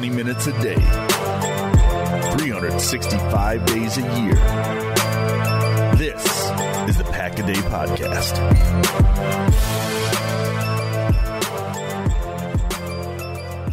20 minutes a day, 365 days a year. This is the Pack a Day Podcast.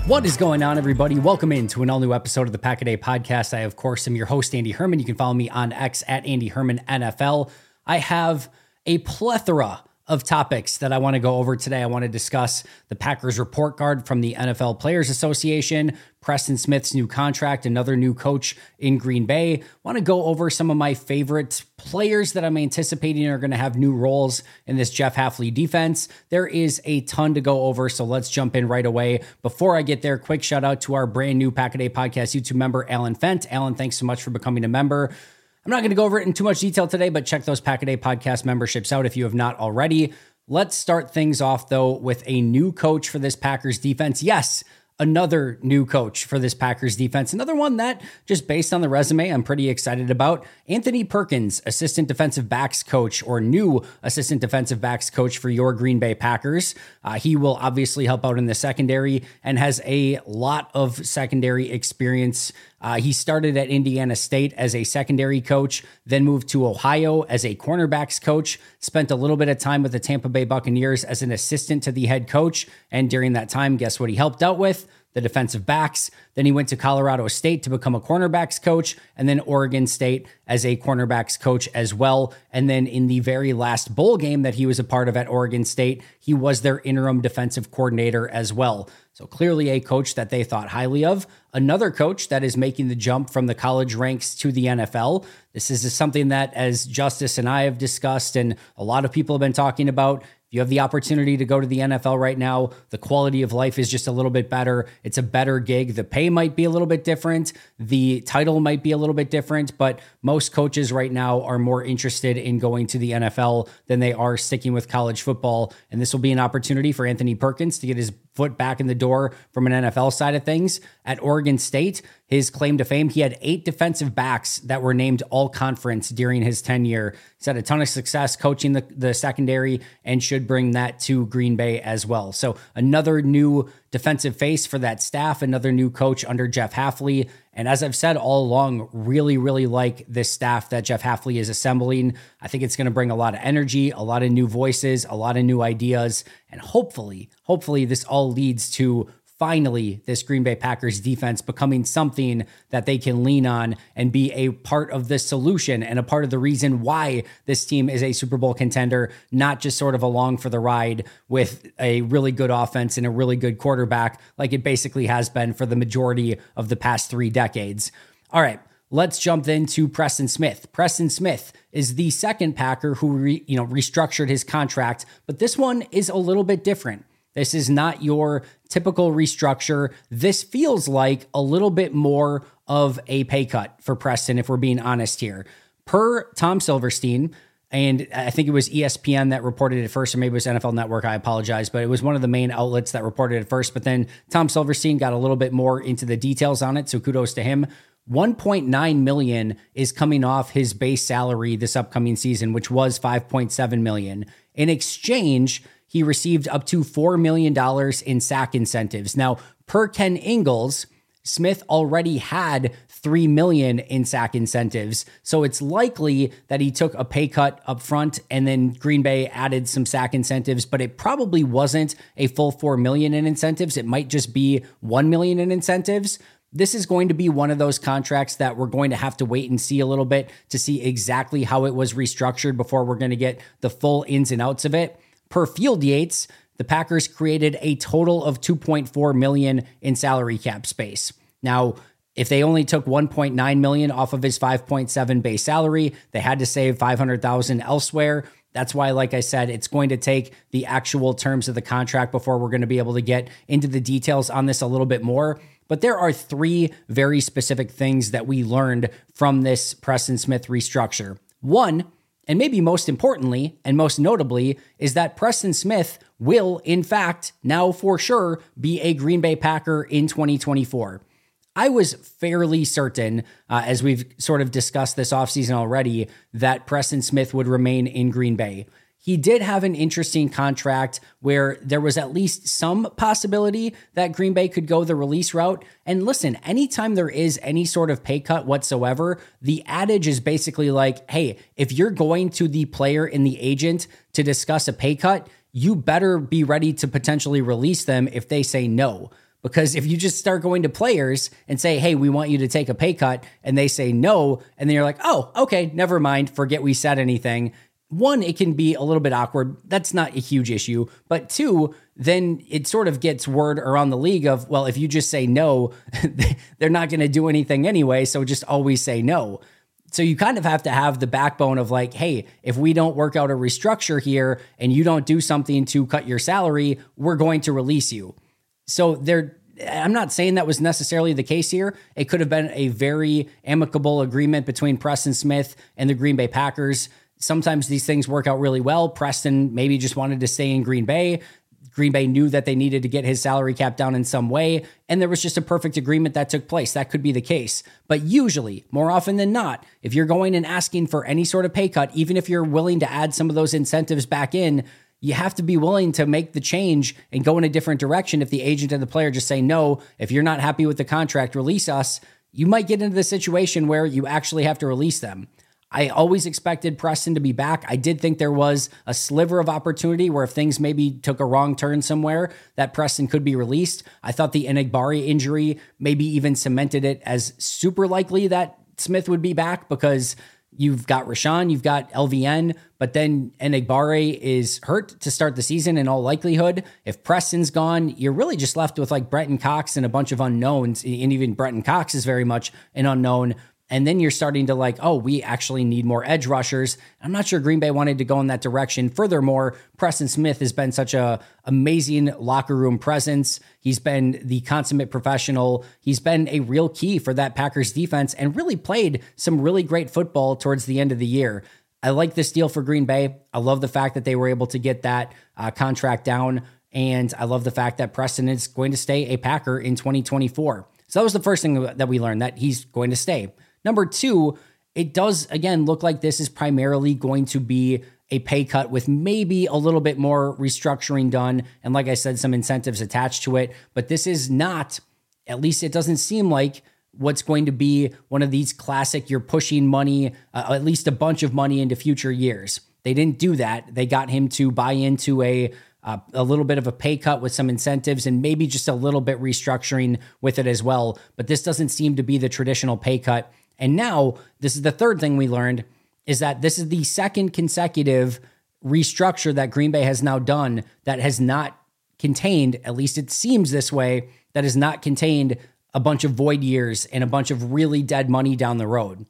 What is going on, everybody? Welcome in to an all new episode of the Pack a Day Podcast. I, of course, am your host, Andy Herman. You can follow me on X at Andy Herman NFL. I have a plethora of topics that I want to go over today. I want to discuss the Packers report card from the NFL Players Association, Preston Smith's new contract, another new coach in Green Bay. I want to go over some of my favorite players that I'm anticipating are going to have new roles in this Jeff Hafley defense. There is a ton to go over, so let's jump in right away. Before I get there, quick shout out to our brand new Pack a Day podcast YouTube member, Alan Fent. Alan, thanks so much for becoming a member. I'm not going to go over it in too much detail today, but check those Pack a Day podcast memberships out if you have not already. Let's start things off, though, with a new coach for this Packers defense. Yes, another new coach for this Packers defense. Another one that, just based on the resume, I'm pretty excited about. Anthony Perkins, assistant defensive backs coach or new assistant defensive backs coach for your Green Bay Packers. Uh, he will obviously help out in the secondary and has a lot of secondary experience. Uh, he started at Indiana State as a secondary coach, then moved to Ohio as a cornerbacks coach, spent a little bit of time with the Tampa Bay Buccaneers as an assistant to the head coach. And during that time, guess what he helped out with? the defensive backs. Then he went to Colorado State to become a cornerbacks coach, and then Oregon State as a cornerbacks coach as well. And then in the very last bowl game that he was a part of at Oregon State, he was their interim defensive coordinator as well. So clearly a coach that they thought highly of. Another coach that is making the jump from the college ranks to the NFL. This is something that, as Justice and I have discussed, and a lot of people have been talking about, if you have the opportunity to go to the NFL right now, the quality of life is just a little bit better. It's a better gig. The pay might be a little bit different. The title might be a little bit different, but most coaches right now are more interested in going to the NFL than they are sticking with college football. And this will be an opportunity for Anthony Perkins to get his foot back in the door from an NFL side of things. At Oregon State, his claim to fame, he had eight defensive backs that were named all conference during his tenure. He's had a ton of success coaching the, the secondary and should bring that to Green Bay as well. So another new defensive face for that staff, another new coach under Jeff Hafley. And as I've said all along, really, really like this staff that Jeff Hafley is assembling. I think it's going to bring a lot of energy, a lot of new voices, a lot of new ideas. And hopefully, hopefully, this all leads to finally this Green Bay Packers defense becoming something that they can lean on and be a part of the solution and a part of the reason why this team is a Super Bowl contender, not just sort of along for the ride with a really good offense and a really good quarterback like it basically has been for the majority of the past three decades. All right. Let's jump into Preston Smith. Preston Smith is the second Packer who re, you know restructured his contract, but this one is a little bit different. This is not your typical restructure. This feels like a little bit more of a pay cut for Preston, if we're being honest here. Per Tom Silverstein, and I think it was ESPN that reported it first, or maybe it was NFL Network. I apologize, but it was one of the main outlets that reported it first. But then Tom Silverstein got a little bit more into the details on it, so kudos to him. 1.9 million is coming off his base salary this upcoming season, which was 5.7 million. In exchange, he received up to $4 million in sack incentives. Now, per Ken Ingalls, Smith already had 3 million in sack incentives. So it's likely that he took a pay cut up front and then Green Bay added some sack incentives, but it probably wasn't a full 4 million in incentives. It might just be 1 million in incentives. This is going to be one of those contracts that we're going to have to wait and see a little bit to see exactly how it was restructured before we're going to get the full ins and outs of it. Per Field Yates, the Packers created a total of 2.4 million in salary cap space. Now, if they only took 1.9 million off of his 5.7 base salary, they had to save 500,000 elsewhere. That's why, like I said, it's going to take the actual terms of the contract before we're going to be able to get into the details on this a little bit more. But there are three very specific things that we learned from this Preston Smith restructure. One, and maybe most importantly, and most notably, is that Preston Smith will, in fact, now for sure, be a Green Bay Packer in 2024. I was fairly certain, uh, as we've sort of discussed this offseason already, that Preston Smith would remain in Green Bay. He did have an interesting contract where there was at least some possibility that Green Bay could go the release route. And listen, anytime there is any sort of pay cut whatsoever, the adage is basically like, hey, if you're going to the player and the agent to discuss a pay cut, you better be ready to potentially release them if they say no. Because if you just start going to players and say, hey, we want you to take a pay cut, and they say no, and then you're like, oh, okay, never mind, forget we said anything, one, it can be a little bit awkward. That's not a huge issue. But two, then it sort of gets word around the league of, well, if you just say no, they're not going to do anything anyway. So just always say no. So you kind of have to have the backbone of like, hey, if we don't work out a restructure here and you don't do something to cut your salary, we're going to release you. So there, I'm not saying that was necessarily the case here. It could have been a very amicable agreement between Preston Smith and the Green Bay Packers sometimes these things work out really well. Preston maybe just wanted to stay in Green Bay. Green Bay knew that they needed to get his salary cap down in some way, and there was just a perfect agreement that took place. That could be the case. But usually, more often than not, if you're going and asking for any sort of pay cut, even if you're willing to add some of those incentives back in, you have to be willing to make the change and go in a different direction. If the agent and the player just say, no, if you're not happy with the contract, release us, you might get into the situation where you actually have to release them. I always expected Preston to be back. I did think there was a sliver of opportunity where if things maybe took a wrong turn somewhere, that Preston could be released. I thought the Enagbare injury maybe even cemented it as super likely that Smith would be back because you've got Rashan, you've got LVN, but then Enagbare is hurt to start the season in all likelihood. If Preston's gone, you're really just left with like Brenton Cox and a bunch of unknowns. And even Brenton Cox is very much an unknown. And then you're starting to like, oh, we actually need more edge rushers. I'm not sure Green Bay wanted to go in that direction. Furthermore, Preston Smith has been such a amazing locker room presence. He's been the consummate professional. He's been a real key for that Packers defense and really played some really great football towards the end of the year. I like this deal for Green Bay. I love the fact that they were able to get that uh, contract down. And I love the fact that Preston is going to stay a Packer in 2024. So that was the first thing that we learned that he's going to stay. Number two, it does again look like this is primarily going to be a pay cut with maybe a little bit more restructuring done. And like I said, some incentives attached to it. But this is not, at least it doesn't seem like what's going to be one of these classic, you're pushing money, uh, at least a bunch of money into future years. They didn't do that. They got him to buy into a uh, a little bit of a pay cut with some incentives and maybe just a little bit restructuring with it as well. But this doesn't seem to be the traditional pay cut and now, this is the third thing we learned is that this is the second consecutive restructure that Green Bay has now done that has not contained, at least it seems this way, that has not contained a bunch of void years and a bunch of really dead money down the road.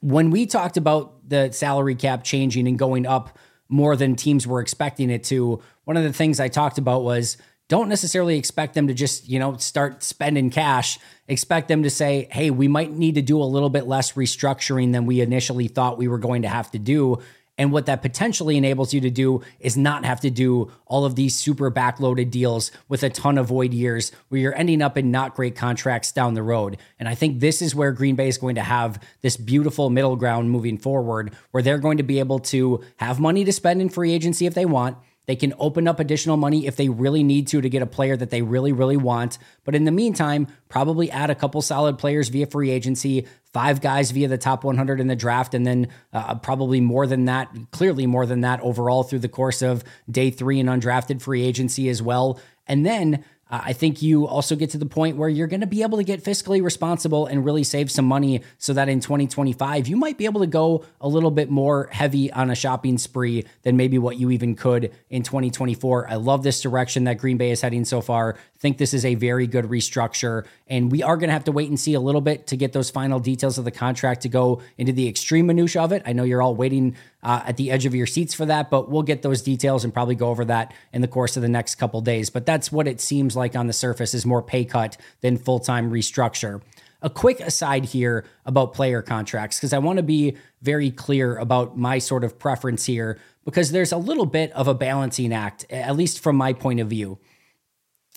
When we talked about the salary cap changing and going up more than teams were expecting it to, one of the things I talked about was don't necessarily expect them to just, you know, start spending cash. Expect them to say, hey, we might need to do a little bit less restructuring than we initially thought we were going to have to do. And what that potentially enables you to do is not have to do all of these super backloaded deals with a ton of void years where you're ending up in not great contracts down the road. And I think this is where Green Bay is going to have this beautiful middle ground moving forward, where they're going to be able to have money to spend in free agency if they want they can open up additional money if they really need to to get a player that they really, really want. But in the meantime, probably add a couple solid players via free agency, five guys via the top 100 in the draft, and then uh, probably more than that, clearly more than that overall through the course of day three and undrafted free agency as well. And then uh, I think you also get to the point where you're going to be able to get fiscally responsible and really save some money so that in 2025, you might be able to go a little bit more heavy on a shopping spree than maybe what you even could in 2024. I love this direction that Green Bay is heading so far. Think this is a very good restructure. And we are going to have to wait and see a little bit to get those final details of the contract to go into the extreme minutia of it. I know you're all waiting uh, at the edge of your seats for that, but we'll get those details and probably go over that in the course of the next couple days. But that's what it seems like on the surface is more pay cut than full time restructure. A quick aside here about player contracts, because I want to be very clear about my sort of preference here, because there's a little bit of a balancing act, at least from my point of view.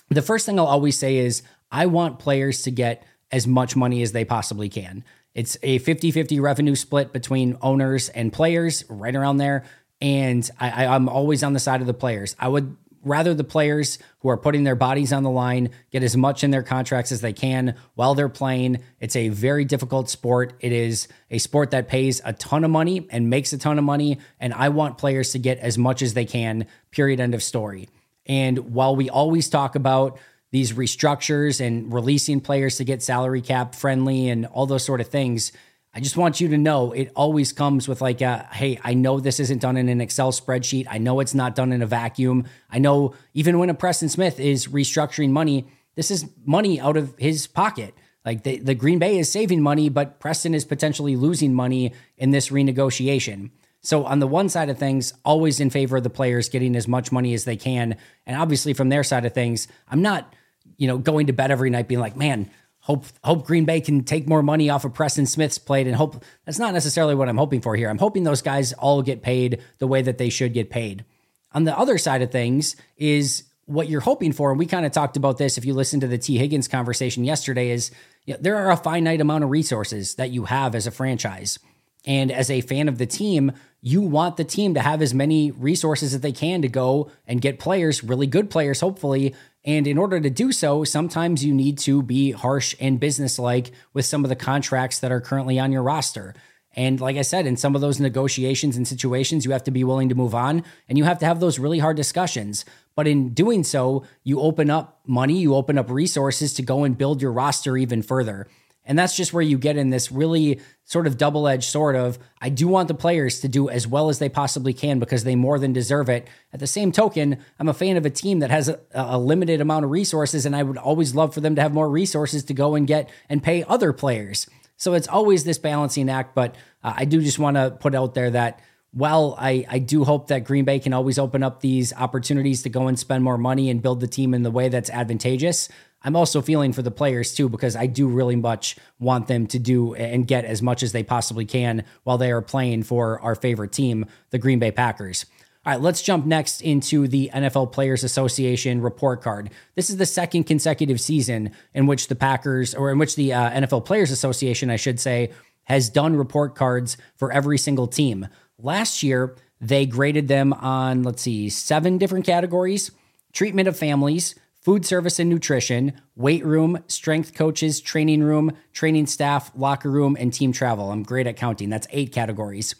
The first thing I'll always say is I want players to get as much money as they possibly can. It's a 50 50 revenue split between owners and players, right around there. And I, I, I'm always on the side of the players. I would rather the players who are putting their bodies on the line get as much in their contracts as they can while they're playing. It's a very difficult sport. It is a sport that pays a ton of money and makes a ton of money. And I want players to get as much as they can, period, end of story. And while we always talk about these restructures and releasing players to get salary cap friendly and all those sort of things, I just want you to know it always comes with like a hey, I know this isn't done in an Excel spreadsheet. I know it's not done in a vacuum. I know even when a Preston Smith is restructuring money, this is money out of his pocket. Like the, the Green Bay is saving money, but Preston is potentially losing money in this renegotiation. So on the one side of things, always in favor of the players getting as much money as they can. And obviously from their side of things, I'm not, you know, going to bed every night being like, man, hope hope Green Bay can take more money off of Preston Smith's plate and hope that's not necessarily what I'm hoping for here. I'm hoping those guys all get paid the way that they should get paid. On the other side of things is what you're hoping for, and we kind of talked about this if you listened to the Tee Higgins conversation yesterday, is you know, there are a finite amount of resources that you have as a franchise. And as a fan of the team, you want the team to have as many resources as they can to go and get players, really good players, hopefully, and in order to do so, sometimes you need to be harsh and businesslike with some of the contracts that are currently on your roster. And like I said, in some of those negotiations and situations, you have to be willing to move on and you have to have those really hard discussions. But in doing so, you open up money, you open up resources to go and build your roster even further. And that's just where you get in this really sort of double edged sort of I do want the players to do as well as they possibly can because they more than deserve it. At the same token, I'm a fan of a team that has a, a, limited amount of resources, and I would always love for them to have more resources to go and get and pay other players. So it's always this balancing act. But uh, I do just want to put out there that while I, I do hope that Green Bay can always open up these opportunities to go and spend more money and build the team in the way that's advantageous, I'm also feeling for the players too, because I do really much want them to do and get as much as they possibly can while they are playing for our favorite team, the Green Bay Packers. All right, let's jump next into the NFL Players Association report card. This is the second consecutive season in which the Packers, or in which the uh, NFL Players Association, I should say, has done report cards for every single team. Last year, they graded them on, let's see, seven different categories treatment of families, food service and nutrition, weight room, strength coaches, training room, training staff, locker room, and team travel. I'm great at counting. That's eight categories.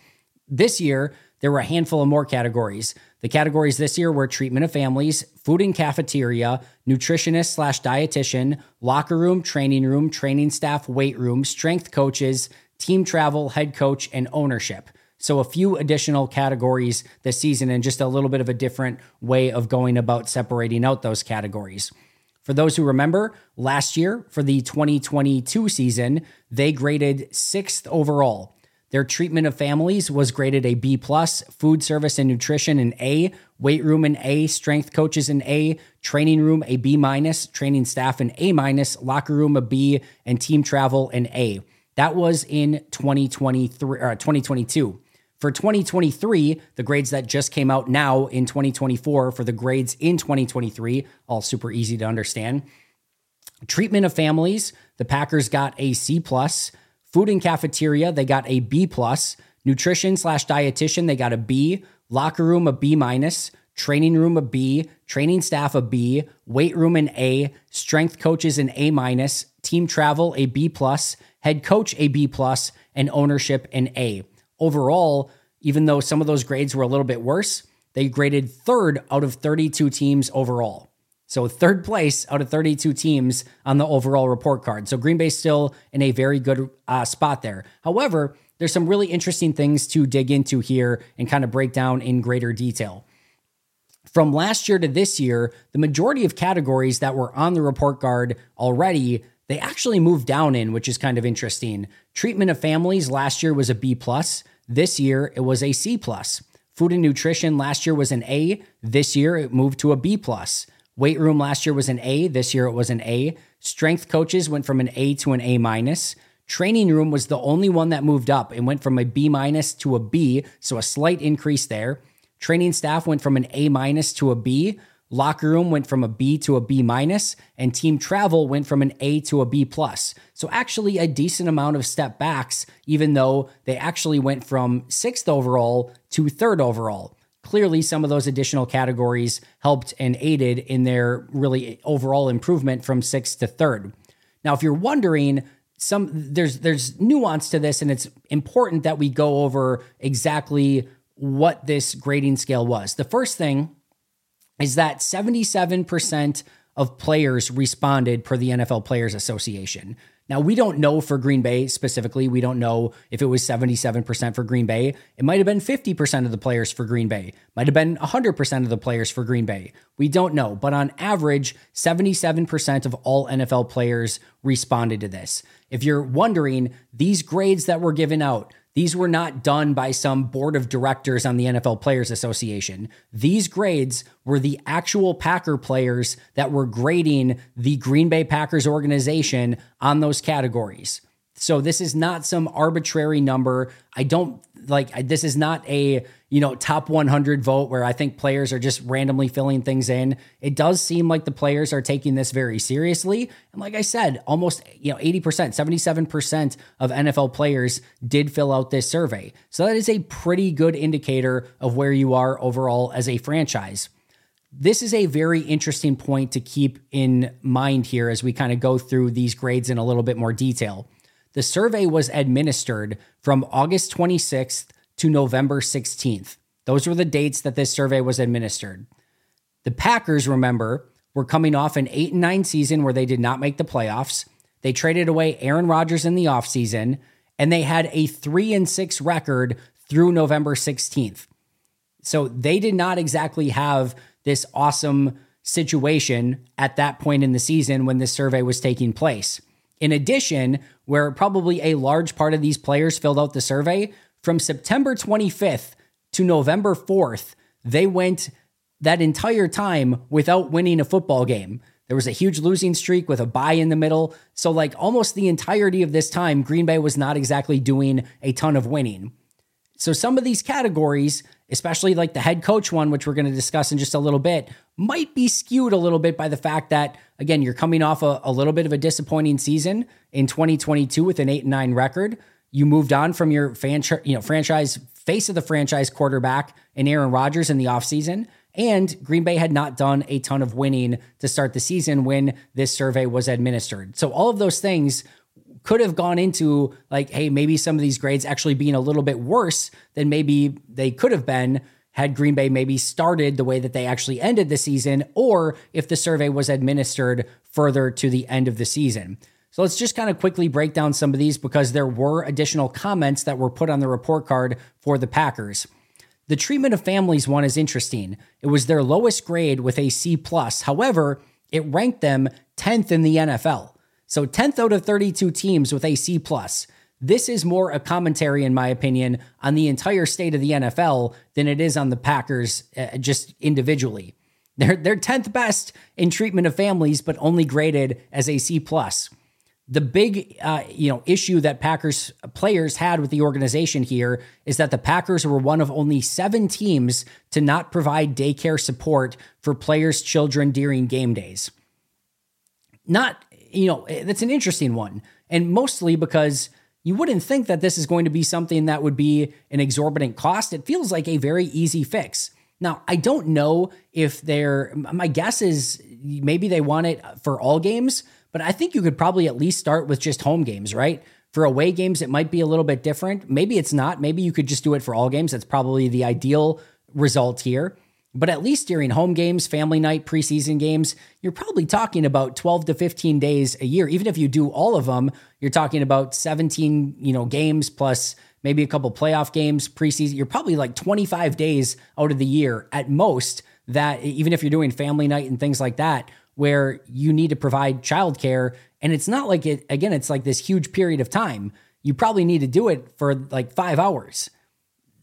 This year, there were a handful of more categories. The categories this year were treatment of families, food and cafeteria, nutritionist slash dietitian, locker room, training room, training staff, weight room, strength coaches, team travel, head coach, and ownership. So, a few additional categories this season and just a little bit of a different way of going about separating out those categories. For those who remember, last year for the 2022 season, they graded sixth overall. Their treatment of families was graded a B plus, food service and nutrition an A, weight room an A, strength coaches an A, training room a B minus, training staff an A minus, locker room a B, and team travel an A. That was in 2023 or uh, 2022. For 2023, the grades that just came out now in 2024 for the grades in 2023, all super easy to understand. Treatment of families, the Packers got a C plus. Food and cafeteria, they got a B plus. Nutrition slash dietitian, they got a B. Locker room, a B minus. Training room, a B. Training staff, a B. Weight room, an A. Strength coaches, an A minus. Team travel, a B plus. Head coach, a B plus. And ownership, an A overall, even though some of those grades were a little bit worse, they graded third out of 32 teams overall. So, third place out of 32 teams on the overall report card. So, Green Bay's still in a very good uh, spot there. However, there's some really interesting things to dig into here and kind of break down in greater detail. From last year to this year, the majority of categories that were on the report card already they actually moved down in, which is kind of interesting. Treatment of families last year was a B plus. This year, it was a C plus. Food and nutrition last year was an A. This year, it moved to a B plus. Weight room last year was an A. This year, it was an A. Strength coaches went from an A to an A minus. Training room was the only one that moved up and went from a B minus to a B, so a slight increase there. Training staff went from an A minus to a B. Locker room went from a B to a B minus, and team travel went from an A to a B plus. So actually a decent amount of step backs, even though they actually went from sixth overall to third overall. Clearly, some of those additional categories helped and aided in their really overall improvement from sixth to third. Now, if you're wondering, some there's there's nuance to this, and it's important that we go over exactly what this grading scale was. The first thing is that 77% of players responded per the NFL Players Association. Now, we don't know for Green Bay specifically. We don't know if it was 77% for Green Bay. It might have been 50% of the players for Green Bay, might have been 100% of the players for Green Bay. We don't know. But on average, 77% of all NFL players responded to this. If you're wondering, these grades that were given out, these were not done by some board of directors on the NFL Players Association. These grades were the actual Packer players that were grading the Green Bay Packers organization on those categories. So this is not some arbitrary number. I don't like this is not a you know top 100 vote where I think players are just randomly filling things in. It does seem like the players are taking this very seriously, and like I said, almost you know 80%, 77% of NFL players did fill out this survey. So that is a pretty good indicator of where you are overall as a franchise. This is a very interesting point to keep in mind here as we kind of go through these grades in a little bit more detail. The survey was administered from August 26th to November 16th. Those were the dates that this survey was administered. The Packers, remember, were coming off an 8 and 9 season where they did not make the playoffs. They traded away Aaron Rodgers in the offseason, and they had a 3 and 6 record through November 16th. So they did not exactly have this awesome situation at that point in the season when this survey was taking place. In addition, where probably a large part of these players filled out the survey, from September 25th to November 4th, they went that entire time without winning a football game. There was a huge losing streak with a bye in the middle. So, like almost the entirety of this time, Green Bay was not exactly doing a ton of winning. So, some of these categories, especially like the head coach one, which we're going to discuss in just a little bit, might be skewed a little bit by the fact that, again, you're coming off a, a little bit of a disappointing season in 2022 with an 8 and 9 record. You moved on from your fan, you know, franchise face of the franchise quarterback in Aaron Rodgers in the offseason. And Green Bay had not done a ton of winning to start the season when this survey was administered. So, all of those things could have gone into like, hey, maybe some of these grades actually being a little bit worse than maybe they could have been had Green Bay maybe started the way that they actually ended the season, or if the survey was administered further to the end of the season. So let's just kind of quickly break down some of these because there were additional comments that were put on the report card for the Packers. The treatment of families one is interesting. It was their lowest grade with a C plus. However, it ranked them 10th in the NFL. So 10th out of 32 teams with a C plus. This is more a commentary, in my opinion, on the entire state of the NFL than it is on the Packers uh, just individually. They're they're 10th best in treatment of families, but only graded as a C plus. The big uh, you know issue that Packers players had with the organization here is that the Packers were one of only seven teams to not provide daycare support for players' children during game days. Not you know eh, that's an interesting one, and mostly because you wouldn't think that this is going to be something that would be an exorbitant cost. It feels like a very easy fix. Now, I don't know if they're, my guess is maybe they want it for all games, but I think you could probably at least start with just home games, right? For away games, it might be a little bit different. Maybe it's not. Maybe you could just do it for all games. That's probably the ideal result here. But at least during home games, family night, preseason games, you're probably talking about 12 to 15 days a year. Even if you do all of them, you're talking about 17, you know, games plus maybe a couple playoff games preseason. You're probably like 25 days out of the year at most that even if you're doing family night and things like that where you need to provide childcare and it's not like it again it's like this huge period of time. You probably need to do it for like 5 hours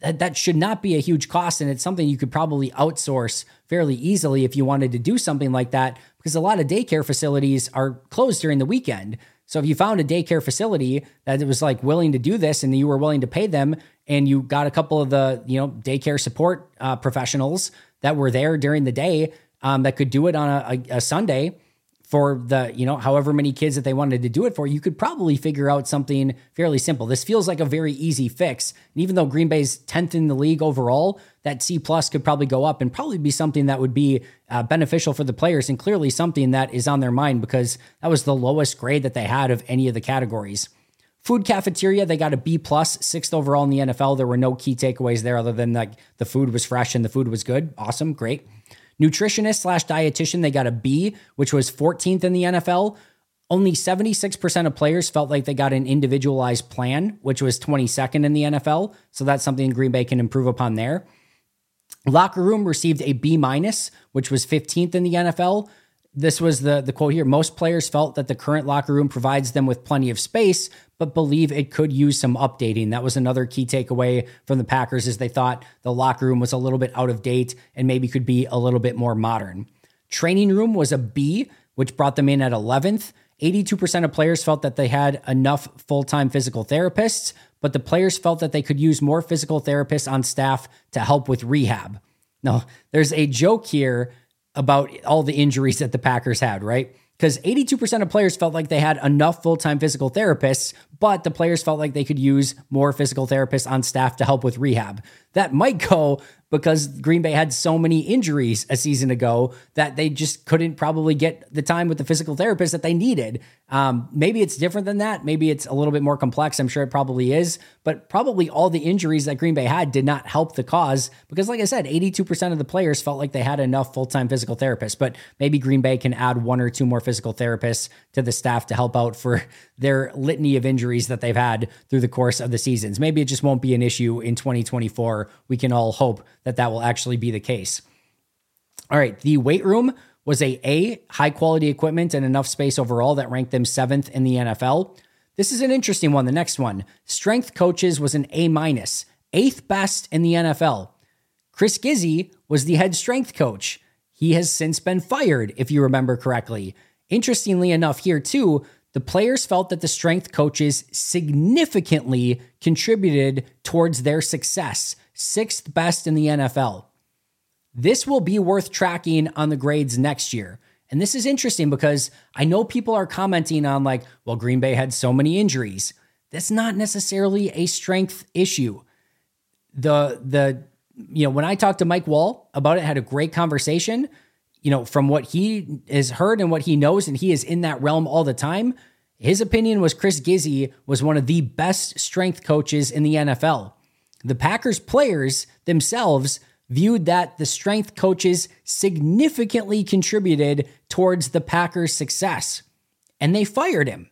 that, that should not be a huge cost. And it's something you could probably outsource fairly easily if you wanted to do something like that, because a lot of daycare facilities are closed during the weekend. So if you found a daycare facility that was like willing to do this and you were willing to pay them and you got a couple of the, you know, daycare support uh, professionals that were there during the day, um, that could do it on a, a, a Sunday for the you know however many kids that they wanted to do it for you could probably figure out something fairly simple. This feels like a very easy fix. And even though green bay's 10th in the league overall that c plus could probably go up and probably be something that would be uh, beneficial for the players and clearly something that is on their mind because that was the lowest grade that they had of any of the categories. Food cafeteria they got a b plus sixth overall in the nfl there were no key takeaways there other than like the food was fresh and the food was good. Awesome. Great Nutritionist slash dietitian, they got a B, which was 14th in the NFL. Only 76% of players felt like they got an individualized plan, which was 22nd in the NFL. So that's something Green Bay can improve upon there. Locker room received a B minus, which was 15th in the NFL this was the the quote here most players felt that the current locker room provides them with plenty of space but believe it could use some updating. That was another key takeaway from the packers is they thought the locker room was a little bit out of date and maybe could be a little bit more modern. Training room was a b which brought them in at 11th 82% of players felt that they had enough full-time physical therapists but the players felt that they could use more physical therapists on staff to help with rehab. Now there's a joke here about all the injuries that the Packers had, right? Because 82% of players felt like they had enough full time physical therapists, but the players felt like they could use more physical therapists on staff to help with rehab. That might go because Green Bay had so many injuries a season ago that they just couldn't probably get the time with the physical therapist that they needed. Um, maybe it's different than that. Maybe it's a little bit more complex. I'm sure it probably is, but probably all the injuries that Green Bay had did not help the cause because, like I said, 82% of the players felt like they had enough full time physical therapists. But maybe Green Bay can add one or two more physical therapists to the staff to help out for their litany of injuries that they've had through the course of the seasons. Maybe it just won't be an issue in 2024. We can all hope that that will actually be the case. All right, the weight room was a A, high quality equipment and enough space overall that ranked them seventh in the NFL. This is an interesting one. The next one, strength coaches was an A minus, eighth best in the NFL. Chris Gizzi was the head strength coach. He has since been fired, if you remember correctly. Interestingly enough, here too, the players felt that the strength coaches significantly contributed towards their success sixth best in the NFL. This will be worth tracking on the grades next year. And this is interesting because I know people are commenting on, like, well, Green Bay had so many injuries. That's not necessarily a strength issue. The, the, you know, when I talked to Mike Wall about it, had a great conversation, you know, from what he has heard and what he knows, and he is in that realm all the time. His opinion was Chris Gizzi was one of the best strength coaches in the NFL. The Packers players themselves viewed that the strength coaches significantly contributed towards the Packers' success, and they fired him.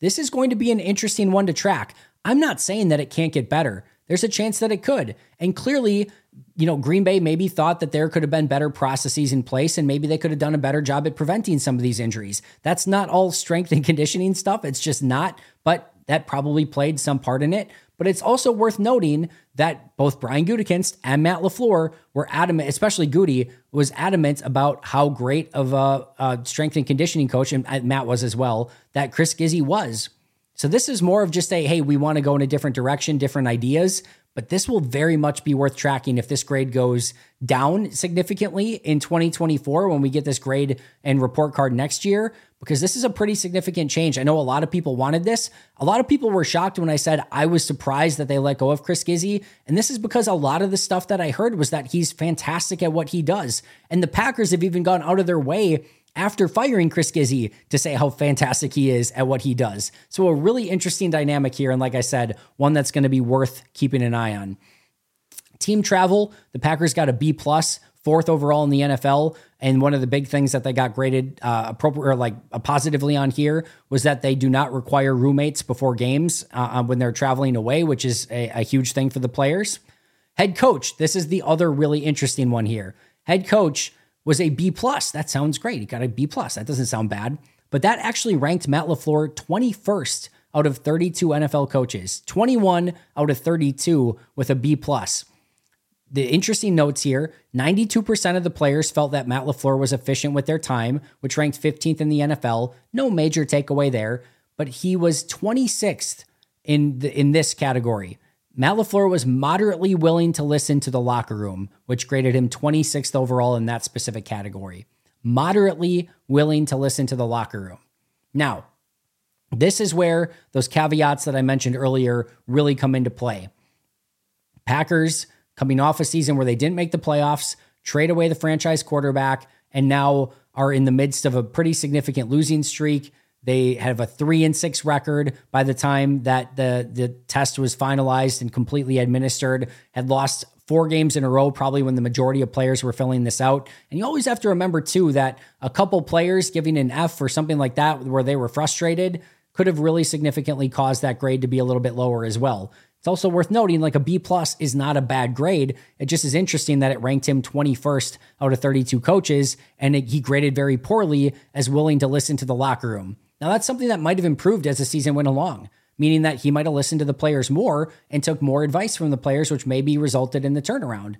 This is going to be an interesting one to track. I'm not saying that it can't get better. There's a chance that it could. And clearly, you know, Green Bay maybe thought that there could have been better processes in place and maybe they could have done a better job at preventing some of these injuries. That's not all strength and conditioning stuff. It's just not, but that probably played some part in it. But it's also worth noting that both Brian Gutekunst and Matt LaFleur were adamant, especially Goody was adamant about how great of a, a strength and conditioning coach, and Matt was as well, that Chris Gizzi was. So this is more of just a, hey, we want to go in a different direction, different ideas but this will very much be worth tracking if this grade goes down significantly in 2024 when we get this grade and report card next year, because this is a pretty significant change. I know a lot of people wanted this. A lot of people were shocked when I said I was surprised that they let go of Chris Gizzi. And this is because a lot of the stuff that I heard was that he's fantastic at what he does. And the Packers have even gone out of their way after firing Chris Gizzi to say how fantastic he is at what he does. So, a really interesting dynamic here. And like I said, one that's going to be worth keeping an eye on. Team travel, the Packers got a B plus, fourth overall in the NFL. And one of the big things that they got graded uh, appropriate or like uh, positively on here was that they do not require roommates before games uh, uh when they're traveling away, which is a, a huge thing for the players. Head coach, this is the other really interesting one here. Head coach, was a B plus. That sounds great. He got a B plus. That doesn't sound bad. But that actually ranked Matt LaFleur 21st out of 32 NFL coaches, 21 out of 32 with a B plus. The interesting notes here 92% of the players felt that Matt LaFleur was efficient with their time, which ranked 15th in the NFL. No major takeaway there, but he was 26th in the, in this category. Matt LaFleur was moderately willing to listen to the locker room, which graded him 26th overall in that specific category. Moderately willing to listen to the locker room. Now, this is where those caveats that I mentioned earlier really come into play. Packers coming off a season where they didn't make the playoffs, trade away the franchise quarterback, and now are in the midst of a pretty significant losing streak. They have a three and six record by the time that the the test was finalized and completely administered. Had lost four games in a row, probably when the majority of players were filling this out. And you always have to remember too that a couple players giving an F or something like that, where they were frustrated, could have really significantly caused that grade to be a little bit lower as well. It's also worth noting like a B plus is not a bad grade. It just is interesting that it ranked him 21st out of 32 coaches and it, he graded very poorly as willing to listen to the locker room. Now that's something that might have improved as the season went along, meaning that he might have listened to the players more and took more advice from the players, which maybe resulted in the turnaround.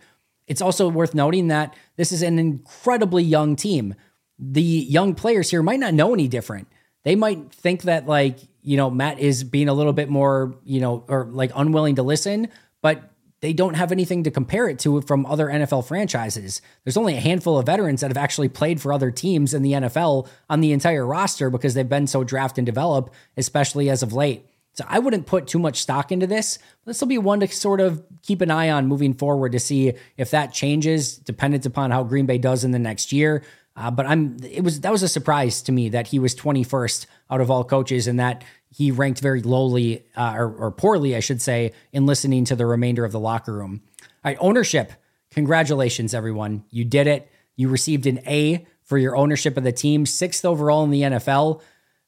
It's also worth noting that this is an incredibly young team. The young players here might not know any different. They might think that like you know, Matt is being a little bit more, you know, or like unwilling to listen, but they don't have anything to compare it to from other NFL franchises. There's only a handful of veterans that have actually played for other teams in the NFL on the entire roster because they've been so draft and develop, especially as of late. So I wouldn't put too much stock into this. This will be one to sort of keep an eye on moving forward to see if that changes, dependent upon how Green Bay does in the next year. Uh, but I'm it was that was a surprise to me that he was 21st out of all coaches and that he ranked very lowly uh, or, or poorly, I should say, in listening to the remainder of the locker room. All right, ownership. Congratulations, everyone. You did it. You received an A for your ownership of the team, sixth overall in the NFL.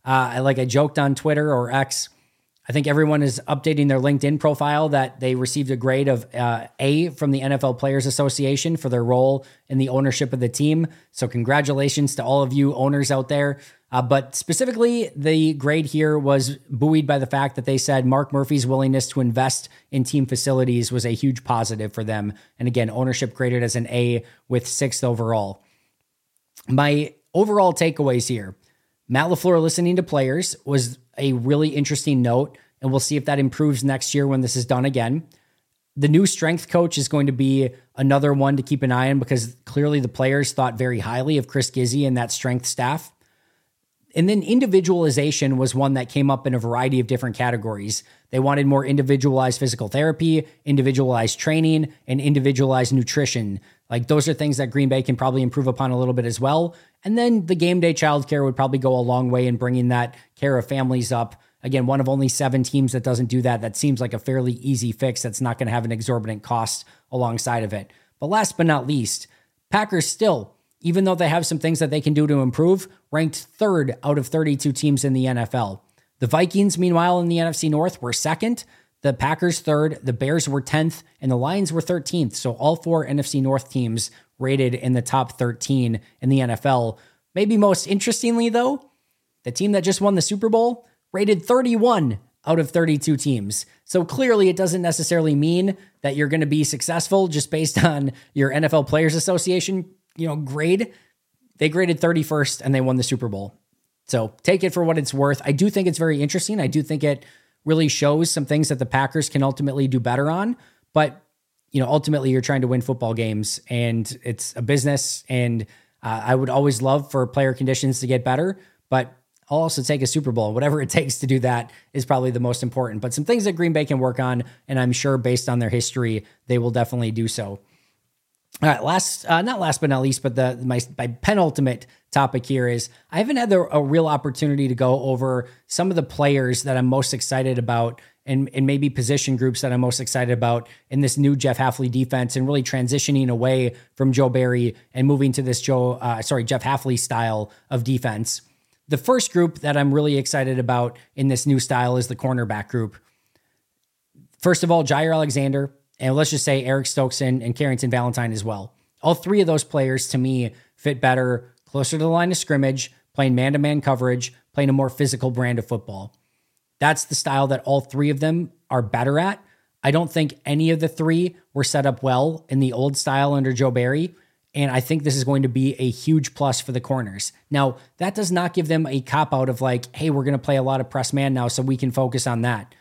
Uh, like I joked on Twitter or X, I think everyone is updating their LinkedIn profile that they received a grade of uh, A from the NFL Players Association for their role in the ownership of the team. So, congratulations to all of you owners out there. Uh, but specifically, the grade here was buoyed by the fact that they said Mark Murphy's willingness to invest in team facilities was a huge positive for them. And again, ownership graded as an A with sixth overall. My overall takeaways here Matt LaFleur listening to players was a really interesting note, and we'll see if that improves next year when this is done again. The new strength coach is going to be another one to keep an eye on because clearly the players thought very highly of Chris Gizzi and that strength staff. And then individualization was one that came up in a variety of different categories. They wanted more individualized physical therapy, individualized training, and individualized nutrition. Like those are things that Green Bay can probably improve upon a little bit as well. And then the game day childcare would probably go a long way in bringing that care of families up. Again, one of only seven teams that doesn't do that. That seems like a fairly easy fix that's not going to have an exorbitant cost alongside of it. But last but not least, Packers still, even though they have some things that they can do to improve, ranked third out of 32 teams in the NFL. The Vikings, meanwhile, in the NFC North were second. The Packers third, the Bears were 10th, and the Lions were 13th. So all four NFC North teams rated in the top 13 in the NFL. Maybe most interestingly, though, the team that just won the Super Bowl rated 31 out of 32 teams. So clearly, it doesn't necessarily mean that you're going to be successful just based on your NFL Players Association, you know, grade. They graded 31st and they won the Super Bowl. So take it for what it's worth. I do think it's very interesting. I do think it really shows some things that the Packers can ultimately do better on. But, you know, ultimately you're trying to win football games and it's a business. And uh, I would always love for player conditions to get better, but I'll also take a Super Bowl. Whatever it takes to do that is probably the most important. But some things that Green Bay can work on, and I'm sure based on their history, they will definitely do so. All right, last, uh, not last but not least, but the my, my penultimate topic here is I haven't had the, a real opportunity to go over some of the players that I'm most excited about and, and maybe position groups that I'm most excited about in this new Jeff Hafley defense and really transitioning away from Joe Barry and moving to this Joe, uh, sorry, Jeff Hafley style of defense. The first group that I'm really excited about in this new style is the cornerback group. First of all, Jaire Alexander, and let's just say Eric Stokes and Carrington Valentine as well. All three of those players to me fit better closer to the line of scrimmage, playing man to man coverage, playing a more physical brand of football. That's the style that all three of them are better at. I don't think any of the three were set up well in the old style under Joe Barry. And I think this is going to be a huge plus for the corners. Now, that does not give them a cop out of like, hey, we're going to play a lot of press man now, so we can focus on that.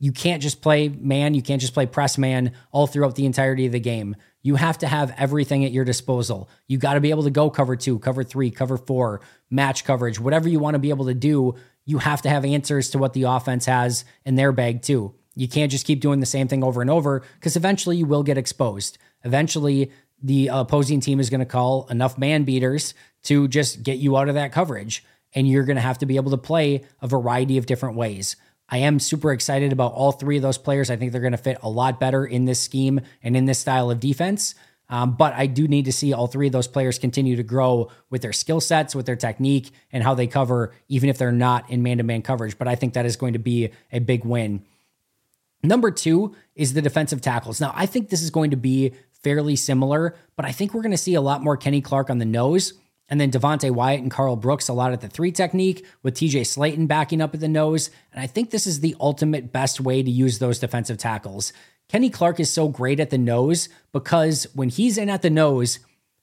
you can't just play man, you can't just play press man all throughout the entirety of the game. You have to have everything at your disposal. You got to be able to go cover two, cover three, cover four, match coverage, whatever you want to be able to do. You have to have answers to what the offense has in their bag, too. You can't just keep doing the same thing over and over because eventually you will get exposed. Eventually, the opposing team is going to call enough man beaters to just get you out of that coverage. And you're going to have to be able to play a variety of different ways. I am super excited about all three of those players. I think they're going to fit a lot better in this scheme and in this style of defense. Um, but I do need to see all three of those players continue to grow with their skill sets, with their technique, and how they cover, even if they're not in man to man coverage. But I think that is going to be a big win. Number two is the defensive tackles. Now, I think this is going to be fairly similar, but I think we're going to see a lot more Kenny Clark on the nose. And then Devonte Wyatt and Karl Brooks a lot at the three technique with TJ Slaton backing up at the nose. And I think this is the ultimate best way to use those defensive tackles. Kenny Clark is so great at the nose because when he's in at the nose,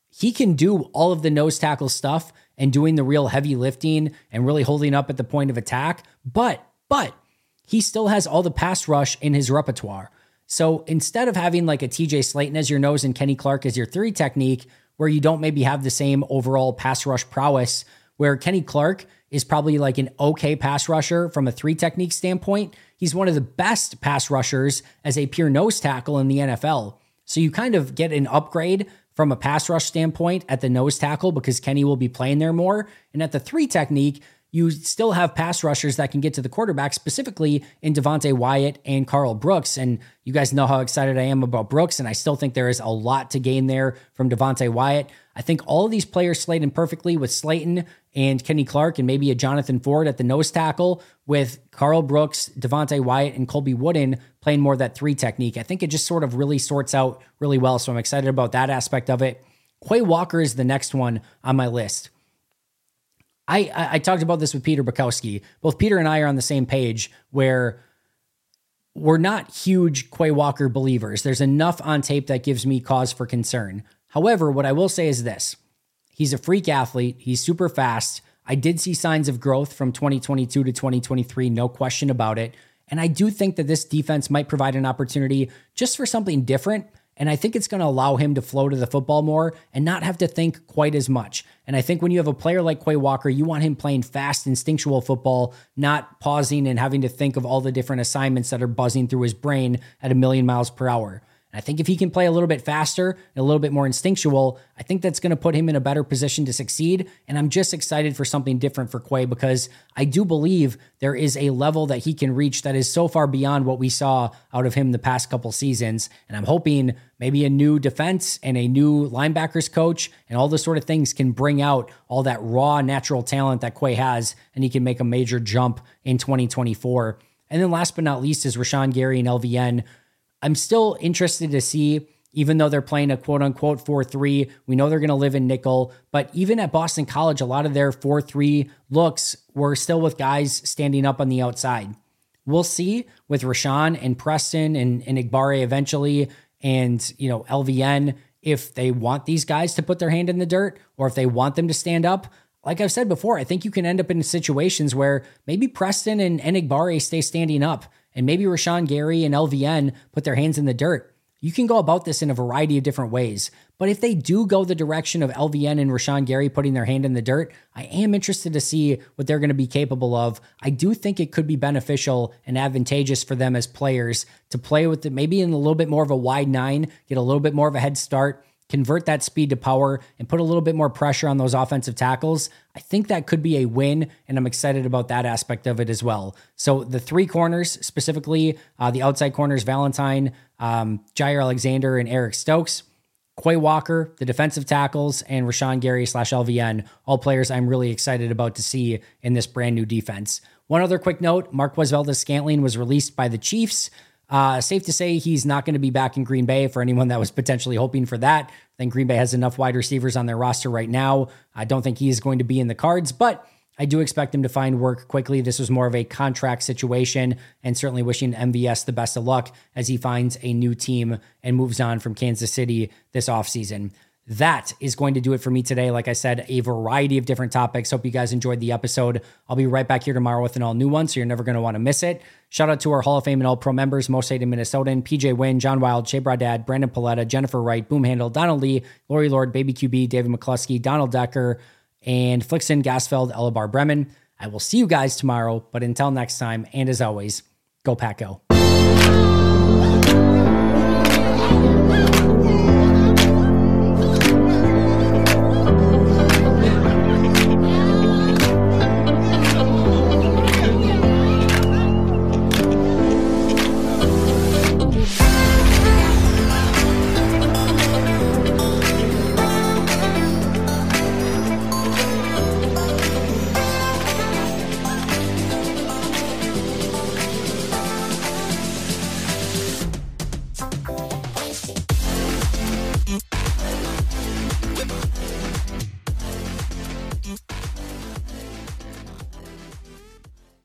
he can do all of the nose tackle stuff and doing the real heavy lifting and really holding up at the point of attack. But, but he still has all the pass rush in his repertoire. So instead of having like a TJ Slaton as your nose and Kenny Clark as your three technique, where you don't maybe have the same overall pass rush prowess, where Kenny Clark is probably like an okay pass rusher from a three technique standpoint. He's one of the best pass rushers as a pure nose tackle in the NFL. So you kind of get an upgrade from a pass rush standpoint at the nose tackle because Kenny will be playing there more. And at the three technique, you still have pass rushers that can get to the quarterback, specifically in Devonte Wyatt and Karl Brooks. And you guys know how excited I am about Brooks, and I still think there is a lot to gain there from Devonte Wyatt. I think all of these players slated perfectly with Slaton and Kenny Clark and maybe a Jonathan Ford at the nose tackle with Karl Brooks, Devonte Wyatt, and Colby Wooden playing more that three technique. I think it just sort of really sorts out really well. So I'm excited about that aspect of it. Quay Walker is the next one on my list. I, I, I talked about this with Peter Bukowski. Both Peter and I are on the same page where we're not huge Quay Walker believers. There's enough on tape that gives me cause for concern. However, what I will say is this he's a freak athlete, he's super fast. I did see signs of growth from 2022 to 2023, no question about it. And I do think that this defense might provide an opportunity just for something different and I think it's going to allow him to flow to the football more and not have to think quite as much. And I think when you have a player like Quay Walker, you want him playing fast, instinctual football, not pausing and having to think of all the different assignments that are buzzing through his brain at a million miles per hour. I think if he can play a little bit faster a little bit more instinctual, I think that's going to put him in a better position to succeed. And I'm just excited for something different for Quay because I do believe there is a level that he can reach that is so far beyond what we saw out of him the past couple seasons. And I'm hoping maybe a new defense and a new linebackers coach and all the sort of things can bring out all that raw natural talent that Quay has and he can make a major jump in 2024. And then last but not least is Rashan Gary and LVN I'm still interested to see, even though they're playing a quote unquote 4 3, we know they're going to live in nickel. But even at Boston College, a lot of their 4 3 looks were still with guys standing up on the outside. We'll see with Rashan and Preston and, and Enagbare eventually, and you know, LVN, if they want these guys to put their hand in the dirt or if they want them to stand up like I've said before, I think you can end up in situations where maybe Preston and Enagbare stay standing up and maybe Rashan Gary and LVN put their hands in the dirt. You can go about this in a variety of different ways. But if they do go the direction of LVN and Rashan Gary putting their hand in the dirt, I am interested to see what they're going to be capable of. I do think it could be beneficial and advantageous for them as players to play with it, maybe in a little bit more of a wide nine, get a little bit more of a head start, convert that speed to power and put a little bit more pressure on those offensive tackles, I think that could be a win. And I'm excited about that aspect of it as well. So the three corners, specifically uh, the outside corners, Valentine, um, Jaire Alexander, and Eric Stokes. Quay Walker, the defensive tackles, and Rashan Gary slash LVN, all players I'm really excited about to see in this brand new defense. One other quick note Marquez Valdes Scantling was released by the Chiefs. Uh, safe to say he's not going to be back in Green Bay for anyone that was potentially hoping for that. I think Green Bay has enough wide receivers on their roster right now. I don't think he is going to be in the cards, but I do expect him to find work quickly. This was more of a contract situation, and certainly wishing MVS the best of luck as he finds a new team and moves on from Kansas City this offseason. That is going to do it for me today. Like I said, a variety of different topics. Hope you guys enjoyed the episode. I'll be right back here tomorrow with an all new one, so you're never going to want to miss it. Shout out to our Hall of Fame and All Pro members, Most Hated Minnesotan, PJ Wynn, John Wild, Shea Bradad, Brandon Paletta, Jennifer Wright, Boom Handle, Donald Lee, Lori Lord, Baby QB, David McCluskey, Donald Decker, and Flixen, Gasfeld, Elabar Bremen. I will see you guys tomorrow, but until next time, and as always, go Pack Go.